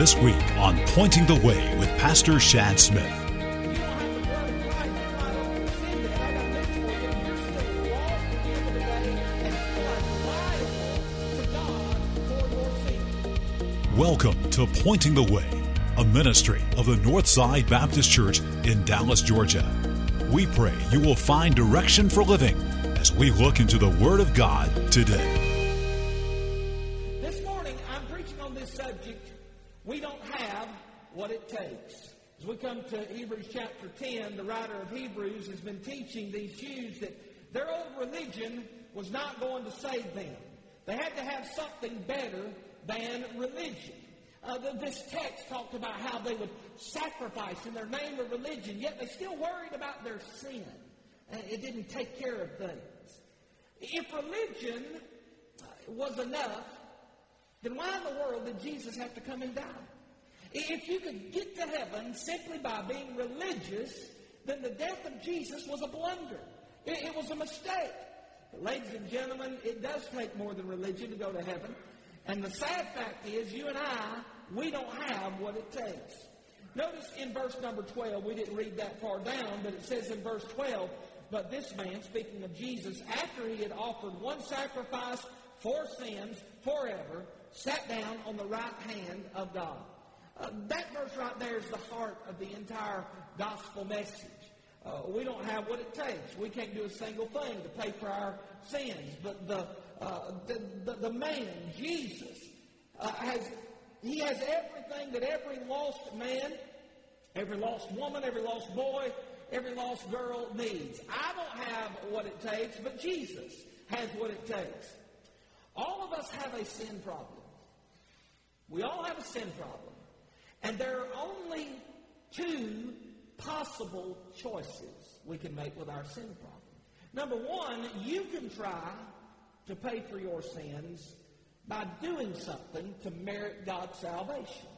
this week on Pointing the Way with Pastor Shad Smith. Welcome to Pointing the Way, a ministry of the Northside Baptist Church in Dallas, Georgia. We pray you will find direction for living as we look into the Word of God today. Hebrews chapter 10, the writer of Hebrews has been teaching these Jews that their old religion was not going to save them. They had to have something better than religion. Uh, this text talked about how they would sacrifice in their name of religion, yet they still worried about their sin. Uh, it didn't take care of things. If religion uh, was enough, then why in the world did Jesus have to come and die? If you could get to heaven simply by being religious, then the death of Jesus was a blunder. It, it was a mistake. But ladies and gentlemen, it does take more than religion to go to heaven. And the sad fact is, you and I, we don't have what it takes. Notice in verse number 12, we didn't read that far down, but it says in verse 12, but this man, speaking of Jesus, after he had offered one sacrifice for sins forever, sat down on the right hand of God. Uh, that verse right there is the heart of the entire gospel message. Uh, we don't have what it takes. We can't do a single thing to pay for our sins. But the, uh, the, the, the, man, Jesus, uh, has, he has everything that every lost man, every lost woman, every lost boy, every lost girl needs. I don't have what it takes, but Jesus has what it takes. All of us have a sin problem. We all have a sin problem. And there are only two possible choices we can make with our sin problem. Number one, you can try to pay for your sins by doing something to merit God's salvation,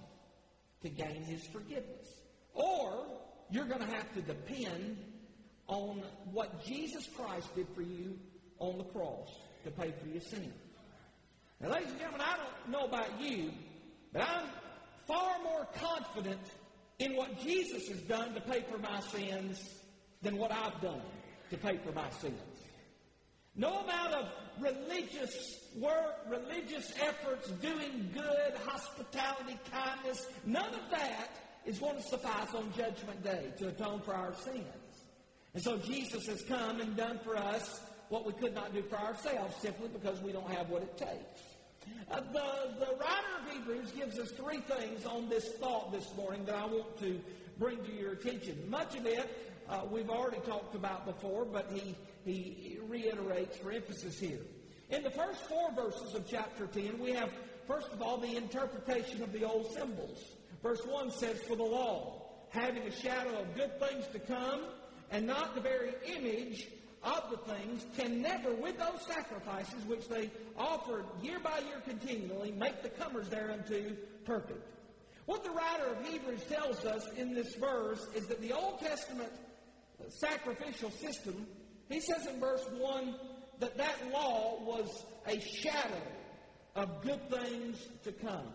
to gain His forgiveness. Or you're going to have to depend on what Jesus Christ did for you on the cross to pay for your sin. Now, ladies and gentlemen, I don't know about you, but I'm far more confident in what Jesus has done to pay for my sins than what I've done to pay for my sins. No amount of religious work, religious efforts, doing good, hospitality, kindness, none of that is going to suffice on Judgment Day to atone for our sins. And so Jesus has come and done for us what we could not do for ourselves simply because we don't have what it takes. Uh, the, the writer of Hebrews gives us three things on this thought this morning that I want to bring to your attention. Much of it uh, we've already talked about before, but he, he reiterates for emphasis here. In the first four verses of chapter 10, we have, first of all, the interpretation of the old symbols. Verse 1 says, For the law, having a shadow of good things to come, and not the very image of the things, can never, with those sacrifices which they offered year by year continually, make the comers thereunto perfect. What the writer of Hebrews tells us in this verse is that the Old Testament sacrificial system, he says in verse 1 that that law was a shadow of good things to come.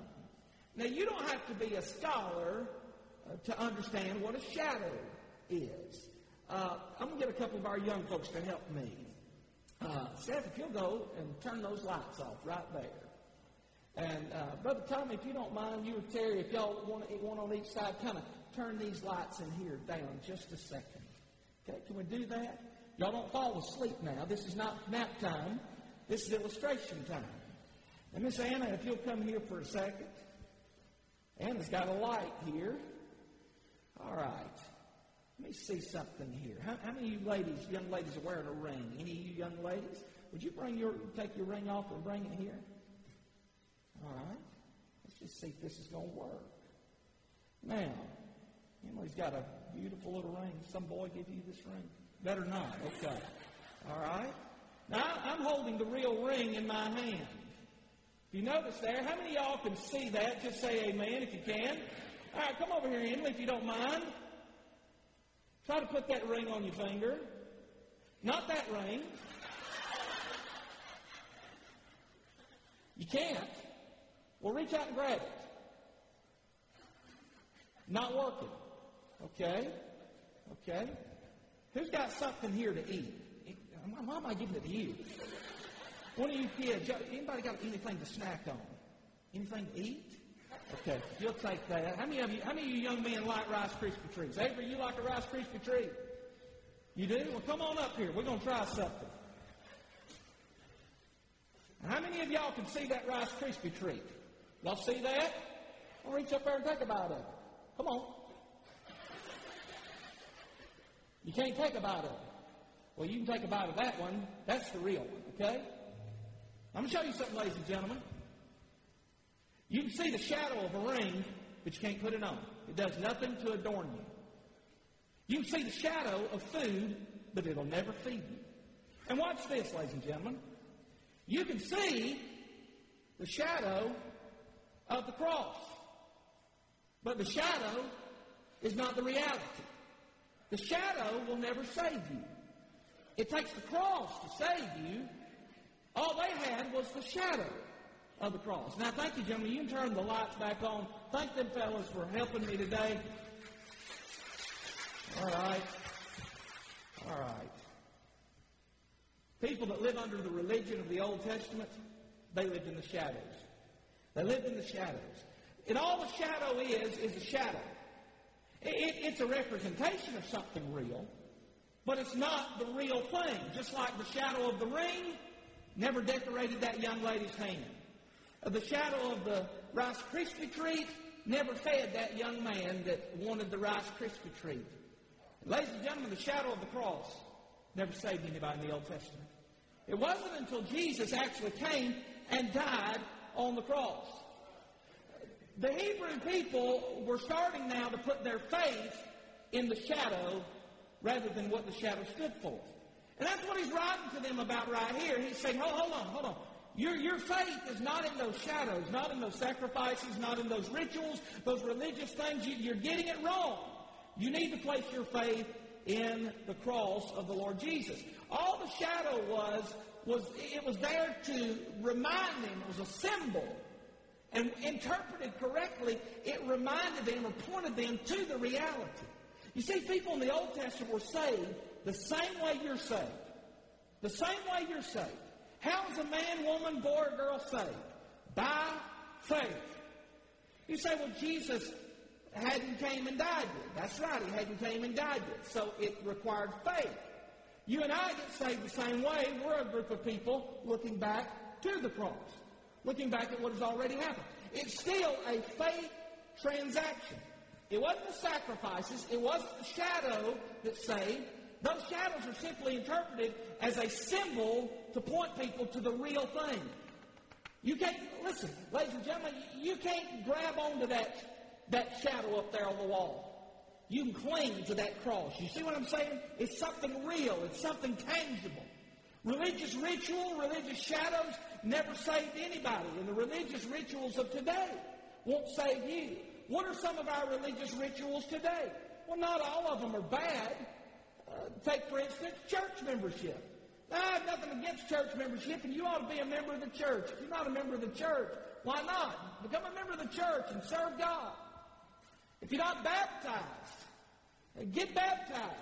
Now, you don't have to be a scholar uh, to understand what a shadow is. Uh, I'm going to get a couple of our young folks to help me. Uh, Seth, if you'll go and turn those lights off right there. And uh, Brother Tommy, if you don't mind, you and Terry, if y'all want one on each side, kind of turn these lights in here down just a second. Okay, can we do that? Y'all don't fall asleep now. This is not nap time. This is illustration time. And Miss Anna, if you'll come here for a second. Anna's got a light here. All right. Let me see something here. How, how, many of you ladies, young ladies, are wearing a ring? Any of you young ladies? Would you bring your take your ring off and bring it here? All right. Let's just see if this is going to work. Now, Emily's got a beautiful little ring. Some boy give you this ring? Better not. Okay. All right. Now, I'm holding the real ring in my hand. If you notice there, how many of y'all can see that? Just say amen if you can. All right, come over here, Emily, if you don't mind. Try to put that ring on your finger. Not that ring. You can't. Well, reach out and grab it. Not working. Okay? Okay? Who's got something here to eat? Why am I giving it to you? One of you kids, anybody got anything to snack on? Anything to eat? Okay, you'll take that. How many of you, how many of you young men like Rice Krispie treats? Avery, you like a Rice Krispie treat? You do? Well, come on up here. We're going to try something. How many of y'all can see that Rice Krispie treat? Y'all see that? I'll reach up there and take a bite of it. Come on. You can't take a bite of it. Well, you can take a bite of that one. That's the real one, okay? I'm going to show you something, ladies and gentlemen. You can see the shadow of a ring, but you can't put it on. It does nothing to adorn you. You can see the shadow of food, but it'll never feed you. And watch this, ladies and gentlemen. You can see the shadow of the cross. But the shadow is not the reality. The shadow will never save you. It takes the cross to save you. All they had was the shadow of the cross. Now, thank you, gentlemen. You can turn the lights back on. Thank them fellas for helping me today. All right. All right. People that live under the religion of the Old Testament, they lived in the shadows. They lived in the shadows. And all the shadow is, is a shadow. It, it, it's a representation of something real, but it's not the real thing. Just like the shadow of the ring never decorated that young lady's hand. The shadow of the Rice Krispie treat never fed that young man that wanted the Rice Krispie treat. Ladies and gentlemen, the shadow of the cross never saved anybody in the Old Testament. It wasn't until Jesus actually came and died on the cross. The Hebrew people were starting now to put their faith in the shadow rather than what the shadow stood for. And that's what he's writing to them about right here. He's saying, hold, hold on, hold on. Your, your faith is not in those shadows, not in those sacrifices, not in those rituals, those religious things. You, you're getting it wrong. You need to place your faith in the cross of the Lord Jesus. All the shadow was, was it was there to remind them, it was a symbol. And interpreted correctly, it reminded them or pointed them to the reality. You see, people in the Old Testament were saved the same way you're saved. The same way you're saved. How is a man, woman, boy, or girl saved? By faith. You say, well, Jesus hadn't came and died yet. That's right, he hadn't came and died yet. So it required faith. You and I get saved the same way. We're a group of people looking back to the cross, looking back at what has already happened. It's still a faith transaction. It wasn't the sacrifices, it wasn't the shadow that saved. Those shadows are simply interpreted as a symbol to point people to the real thing. You can't, listen, ladies and gentlemen, you can't grab onto that, that shadow up there on the wall. You can cling to that cross. You see what I'm saying? It's something real, it's something tangible. Religious ritual, religious shadows never saved anybody, and the religious rituals of today won't save you. What are some of our religious rituals today? Well, not all of them are bad. Take, for instance, church membership. I have nothing against church membership, and you ought to be a member of the church. If you're not a member of the church, why not? Become a member of the church and serve God. If you're not baptized, uh, get baptized.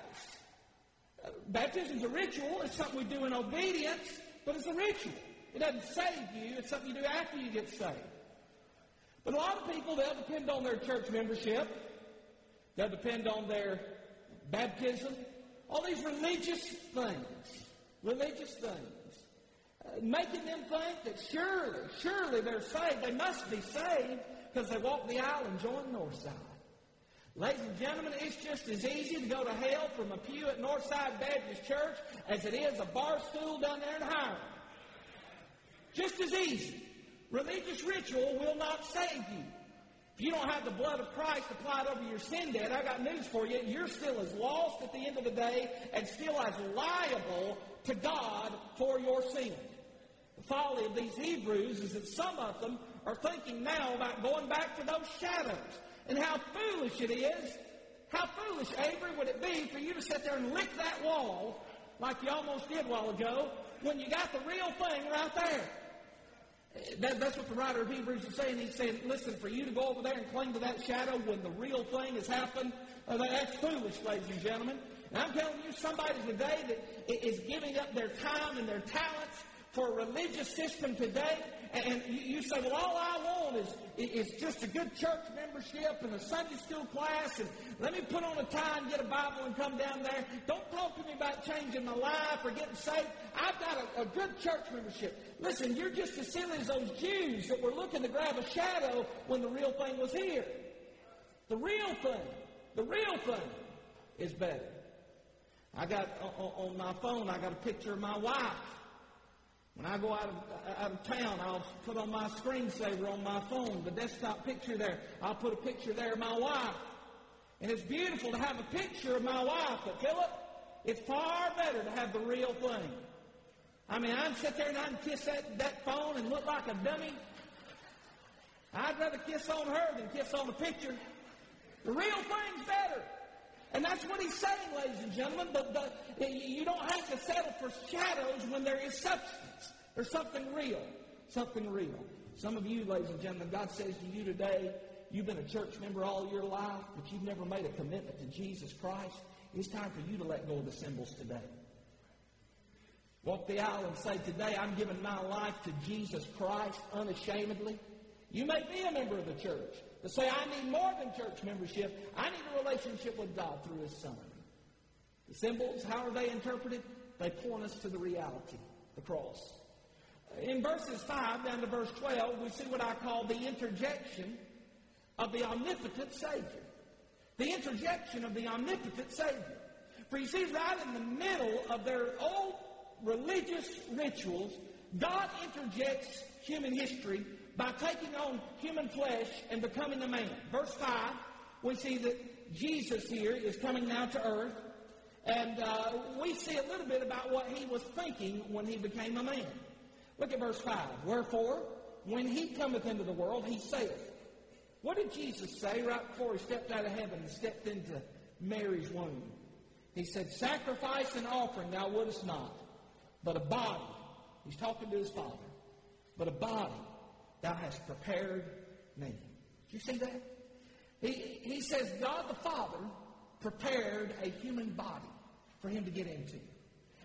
Uh, is a ritual. It's something we do in obedience, but it's a ritual. It doesn't save you. It's something you do after you get saved. But a lot of people, they'll depend on their church membership. They'll depend on their baptism. All these religious things religious things, uh, making them think that surely, surely they're saved. They must be saved because they walk the aisle and join Northside. Ladies and gentlemen, it's just as easy to go to hell from a pew at Northside Baptist Church as it is a bar stool down there in Hiram. Just as easy. Religious ritual will not save you. If you don't have the blood of Christ applied over your sin debt, I got news for you. You're still as lost at the end of the day and still as liable to God for your sin. The folly of these Hebrews is that some of them are thinking now about going back to those shadows and how foolish it is. How foolish, Avery, would it be for you to sit there and lick that wall like you almost did a while ago when you got the real thing right there? That, that's what the writer of Hebrews is saying. He's saying, listen, for you to go over there and cling to that shadow when the real thing has happened, uh, that's foolish, ladies and gentlemen. And I'm telling you, somebody today that is giving up their time and their talents for a religious system today and you, say, well, all I want is, is just a good church membership and a Sunday school class, and let me put on a tie and get a Bible and come down there. Don't talk to me about changing my life or getting saved. I've got a, a good church membership. Listen, you're just as silly as those Jews that were looking to grab a shadow when the real thing was here. The real thing, the real thing is better. I got on, on my phone, I got a picture of my wife when I go out of, out of town, I'll put on my screensaver on my phone, the desktop picture there. I'll put a picture there of my wife. And it's beautiful to have a picture of my wife, but Philip, it's far better to have the real thing. I mean, I'd sit there and I'd kiss that, that phone and look like a dummy. I'd rather kiss on her than kiss on the picture. The real thing's better. And that's what he's saying, ladies and gentlemen. The, the, you don't have to settle for shadows when there is substance. There's something real. Something real. Some of you, ladies and gentlemen, God says to you today, you've been a church member all your life, but you've never made a commitment to Jesus Christ. It's time for you to let go of the symbols today. Walk the aisle and say, Today I'm giving my life to Jesus Christ unashamedly. You may be a member of the church, to say, I need more than church membership. I need a relationship with God through His Son. The symbols, how are they interpreted? They point us to the reality, the cross. In verses 5 down to verse 12, we see what I call the interjection of the omnipotent Savior. The interjection of the omnipotent Savior. For you see, right in the middle of their old religious rituals, God interjects human history by taking on human flesh and becoming a man. Verse 5, we see that Jesus here is coming now to earth, and uh, we see a little bit about what he was thinking when he became a man. Look at verse 5. Wherefore, when he cometh into the world, he saith, What did Jesus say right before he stepped out of heaven and stepped into Mary's womb? He said, Sacrifice and offering thou wouldest not, but a body. He's talking to his Father. But a body Thou hast prepared me. Do you see that? He, he says God the Father prepared a human body for him to get into.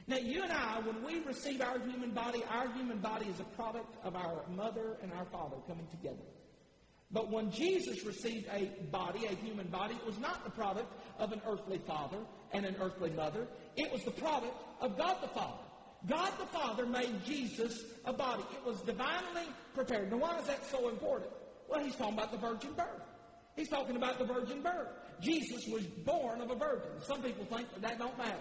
Now, you and I, when we receive our human body, our human body is a product of our mother and our father coming together. But when Jesus received a body, a human body, it was not the product of an earthly father and an earthly mother. It was the product of God the Father. God the Father made Jesus a body. It was divinely prepared. Now, why is that so important? Well, he's talking about the virgin birth. He's talking about the virgin birth. Jesus was born of a virgin. Some people think that that don't matter.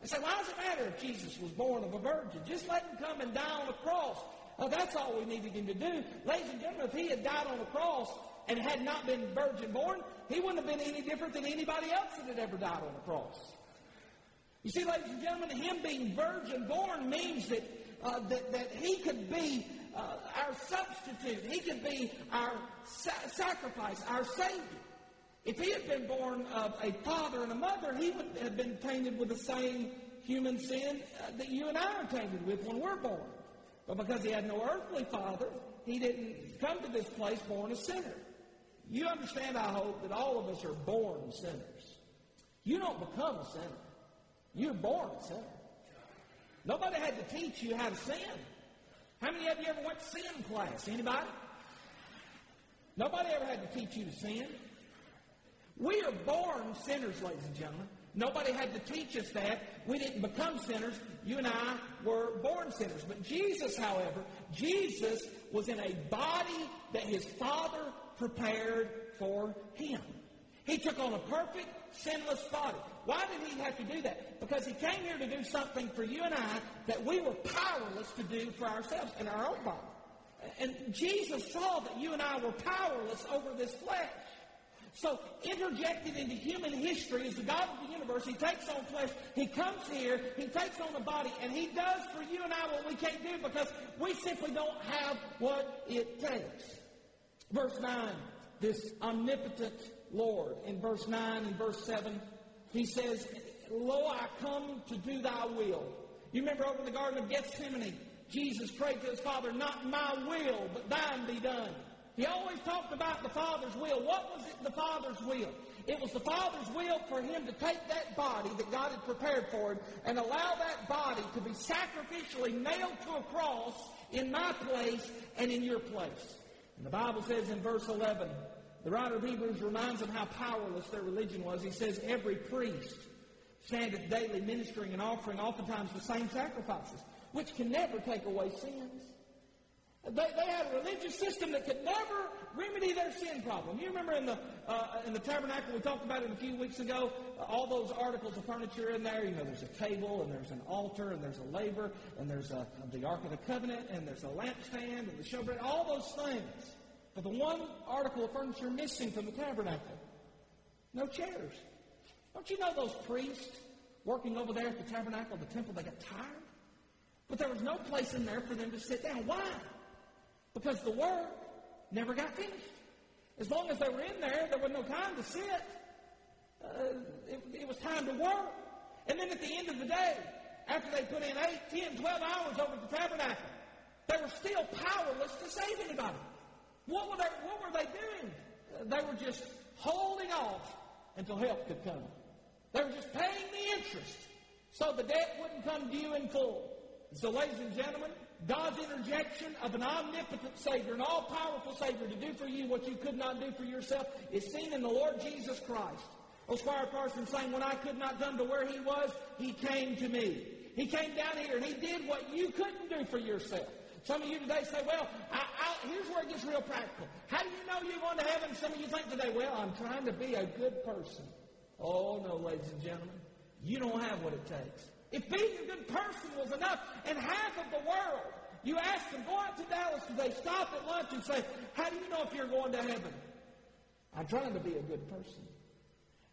They say, why does it matter if Jesus was born of a virgin? Just let him come and die on a cross. Uh, that's all we needed him to do. Ladies and gentlemen, if he had died on a cross and had not been virgin born, he wouldn't have been any different than anybody else that had ever died on a cross. You see, ladies and gentlemen, him being virgin born means that, uh, that, that he could be uh, our substitute. He could be our sa- sacrifice, our Savior. If he had been born of a father and a mother, he would have been tainted with the same human sin uh, that you and I are tainted with when we're born. But because he had no earthly father, he didn't come to this place born a sinner. You understand, I hope, that all of us are born sinners. You don't become a sinner. You're born a sinner. Nobody had to teach you how to sin. How many of you ever went to sin class? Anybody? Nobody ever had to teach you to sin. We are born sinners, ladies and gentlemen. Nobody had to teach us that. We didn't become sinners. You and I were born sinners. But Jesus, however, Jesus was in a body that his Father prepared for him. He took on a perfect, sinless body. Why did he have to do that? Because he came here to do something for you and I that we were powerless to do for ourselves in our own body. And Jesus saw that you and I were powerless over this flesh. So, interjected into human history is the God of the universe. He takes on flesh. He comes here. He takes on a body. And He does for you and I what we can't do because we simply don't have what it takes. Verse 9, this omnipotent Lord. In verse 9 and verse 7, he says, Lo, I come to do thy will. You remember over in the Garden of Gethsemane, Jesus prayed to his Father, Not my will, but thine be done. He always talked about the Father's will. What was it the Father's will? It was the Father's will for him to take that body that God had prepared for him and allow that body to be sacrificially nailed to a cross in my place and in your place. And the Bible says in verse 11, the writer of Hebrews reminds them how powerless their religion was. He says, Every priest standeth daily ministering and offering oftentimes the same sacrifices, which can never take away sins. They, they had a religious system that could never remedy their sin problem. You remember in the uh, in the tabernacle we talked about it a few weeks ago. Uh, all those articles of furniture in there. You know, there's a table and there's an altar and there's a laver and there's a, the ark of the covenant and there's a lampstand and the showbread. All those things. The one article of furniture missing from the tabernacle, no chairs. Don't you know those priests working over there at the tabernacle, the temple, they got tired? But there was no place in there for them to sit down. Why? Because the work never got finished. As long as they were in there, there was no time to sit. Uh, it, it was time to work. And then at the end of the day, after they put in 8, 10, 12 hours over the tabernacle, they were still powerless to save anybody. What were they, what were they doing? They were just holding off until help could come. They were just paying the interest so the debt wouldn't come due in full. So, ladies and gentlemen, God's interjection of an omnipotent Savior, an all powerful Savior to do for you what you could not do for yourself is seen in the Lord Jesus Christ. Oh, Squire Parsons saying, When I could not come to where He was, He came to me. He came down here and He did what you couldn't do for yourself. Some of you today say, Well, I, I, here's where it gets real practical. How do you know you're going to heaven? Some of you think today, Well, I'm trying to be a good person. Oh, no, ladies and gentlemen. You don't have what it takes. If being a good person was enough, and half of the world, you ask them, go out to Dallas today, stop at lunch and say, how do you know if you're going to heaven? I'm trying to be a good person.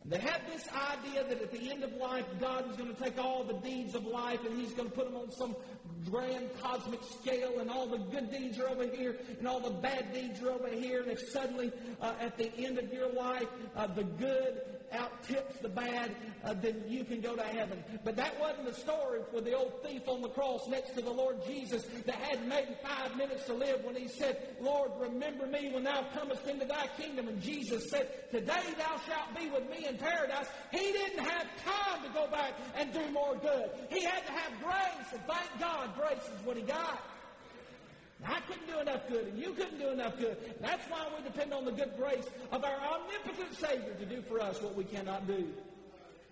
They have this idea that at the end of life, God is going to take all the deeds of life and He's going to put them on some grand cosmic scale, and all the good deeds are over here, and all the bad deeds are over here. And if suddenly, uh, at the end of your life, uh, the good out tips the bad, uh, then you can go to heaven. But that wasn't the story for the old thief on the cross next to the Lord Jesus that had maybe five minutes to live when he said, Lord, remember me when thou comest into thy kingdom. And Jesus said, Today thou shalt be with me in paradise. He didn't have time to go back and do more good. He had to have grace, and thank God, grace is what he got. I couldn't do enough good, and you couldn't do enough good. That's why we depend on the good grace of our omnipotent Savior to do for us what we cannot do.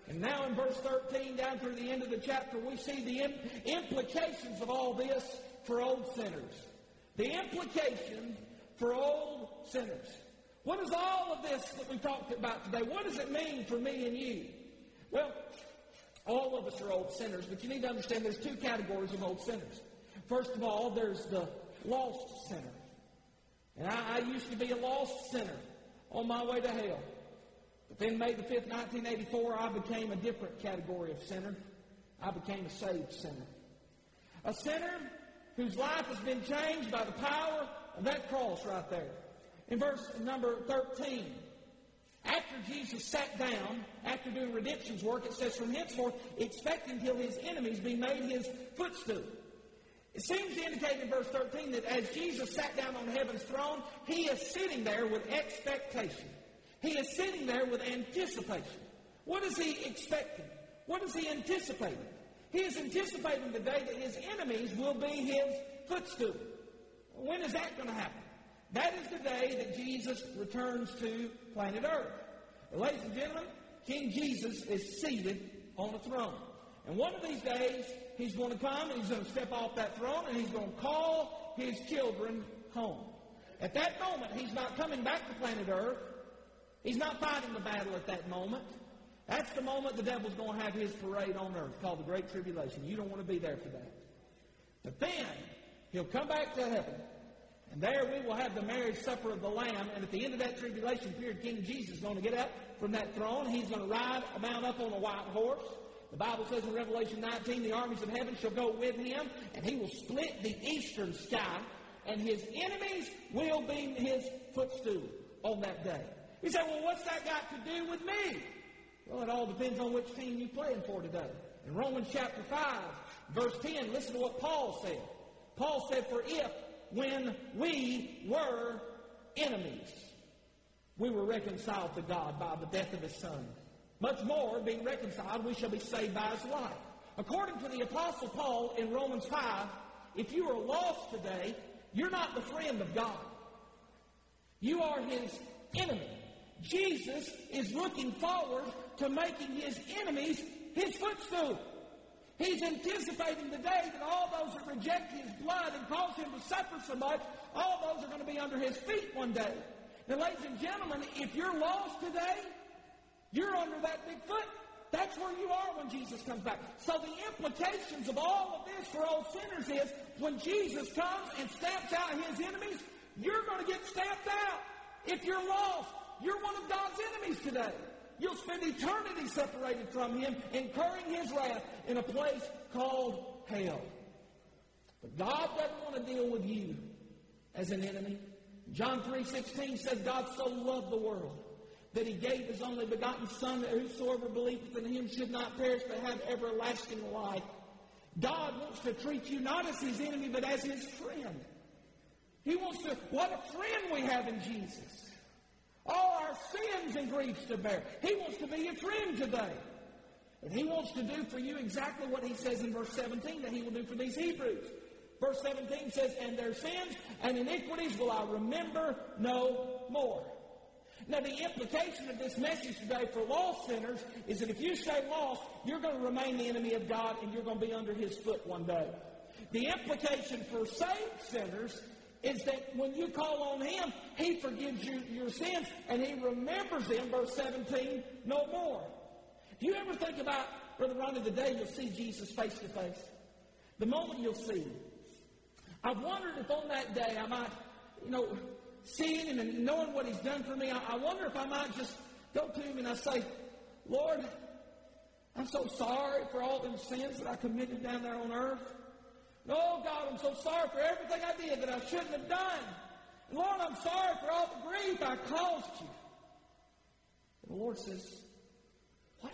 And now in verse 13, down through the end of the chapter, we see the implications of all this for old sinners. The implication for old sinners. What is all of this that we talked about today? What does it mean for me and you? Well, all of us are old sinners, but you need to understand there's two categories of old sinners. First of all, there's the lost sinner. And I, I used to be a lost sinner on my way to hell. But then May the 5th, 1984, I became a different category of sinner. I became a saved sinner. A sinner whose life has been changed by the power of that cross right there. In verse number 13, after Jesus sat down, after doing redemption's work, it says, From henceforth, expect until his enemies be made his footstool. It seems to indicate in verse 13 that as Jesus sat down on heaven's throne, he is sitting there with expectation. He is sitting there with anticipation. What is he expecting? What is he anticipating? He is anticipating the day that his enemies will be his footstool. When is that going to happen? That is the day that Jesus returns to planet Earth. ladies and gentlemen, King Jesus is seated on the throne. And one of these days, he's going to come and he's going to step off that throne and he's going to call his children home. At that moment, he's not coming back to planet Earth. He's not fighting the battle at that moment. That's the moment the devil's going to have his parade on earth called the Great Tribulation. You don't want to be there for that. But then, he'll come back to heaven, and there we will have the marriage supper of the Lamb, and at the end of that tribulation period, King Jesus is going to get up from that throne. He's going to ride, a mount up on a white horse. The Bible says in Revelation 19, the armies of heaven shall go with him, and he will split the eastern sky, and his enemies will be his footstool on that day. You say, well, what's that got to do with me? Well, it all depends on which team you're playing for today. In Romans chapter 5, verse 10, listen to what Paul said. Paul said, For if, when we were enemies, we were reconciled to God by the death of his Son. Much more, being reconciled, we shall be saved by his life. According to the Apostle Paul in Romans 5, if you are lost today, you're not the friend of God. You are his enemy. Jesus is looking forward to making his enemies his footstool. He's anticipating the day that all those that reject his blood and cause him to suffer so much, all those are going to be under his feet one day. Now, ladies and gentlemen, if you're lost today, you're under that big foot. That's where you are when Jesus comes back. So the implications of all of this for all sinners is when Jesus comes and stamps out his enemies, you're going to get stamped out. If you're lost, you're one of God's enemies today. You'll spend eternity separated from him, incurring his wrath in a place called hell. But God doesn't want to deal with you as an enemy. John 3.16 says, God so loved the world that he gave his only begotten Son, that whosoever believeth in him should not perish but have everlasting life. God wants to treat you not as his enemy, but as his friend. He wants to, what a friend we have in Jesus. All our sins and griefs to bear. He wants to be your friend today. And he wants to do for you exactly what he says in verse 17 that he will do for these Hebrews. Verse 17 says, And their sins and iniquities will I remember no more. Now, the implication of this message today for lost sinners is that if you stay lost, you're going to remain the enemy of God and you're going to be under his foot one day. The implication for saved sinners is that when you call on him, he forgives you your sins and he remembers them, verse 17, no more. Do you ever think about, Brother Ronnie, the day you'll see Jesus face to face? The moment you'll see him. I've wondered if on that day I might, you know, seeing him and knowing what he's done for me, I, I wonder if I might just go to him and I say, Lord, I'm so sorry for all the sins that I committed down there on earth. No, God, I'm so sorry for everything I did that I shouldn't have done. Lord, I'm sorry for all the grief I caused you. And the Lord says, What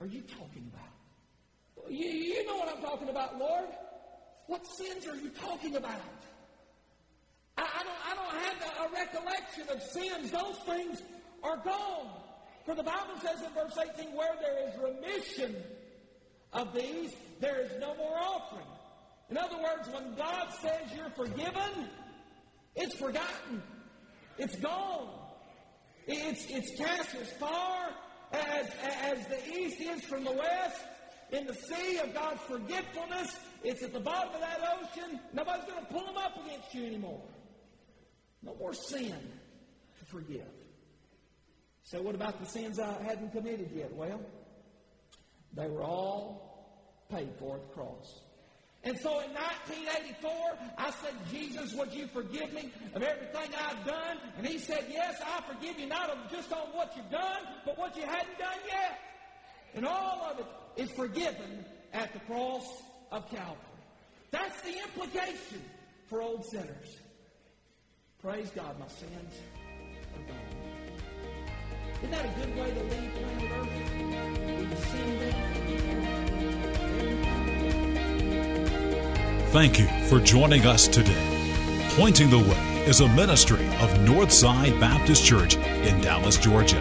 are you talking about? You, you know what I'm talking about, Lord. What sins are you talking about? I, I, don't, I don't have a recollection of sins. Those things are gone. For the Bible says in verse 18, where there is remission of these, there is no more offering. In other words, when God says you're forgiven, it's forgotten. It's gone. It's, it's cast as far as, as the east is from the west in the sea of God's forgetfulness. It's at the bottom of that ocean. Nobody's going to pull them up against you anymore. No more sin to forgive. So, what about the sins I hadn't committed yet? Well, they were all paid for at the cross. And so in 1984, I said, Jesus, would you forgive me of everything I've done? And he said, Yes, I forgive you, not just on what you've done, but what you hadn't done yet. And all of it is forgiven at the cross of Calvary. That's the implication for old sinners. Praise God, my sins are gone. Isn't that a good way to leave planet Earth? Sin Thank you for joining us today. Pointing the Way is a ministry of Northside Baptist Church in Dallas, Georgia.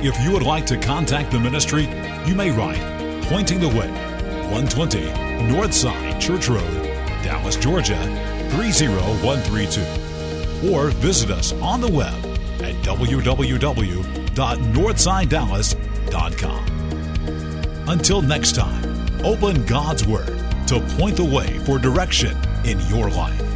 If you would like to contact the ministry, you may write Pointing the Way, 120 Northside Church Road, Dallas, Georgia 30132 or visit us on the web at www.northsidedallas.com. Until next time, open God's Word to point the way for direction in your life.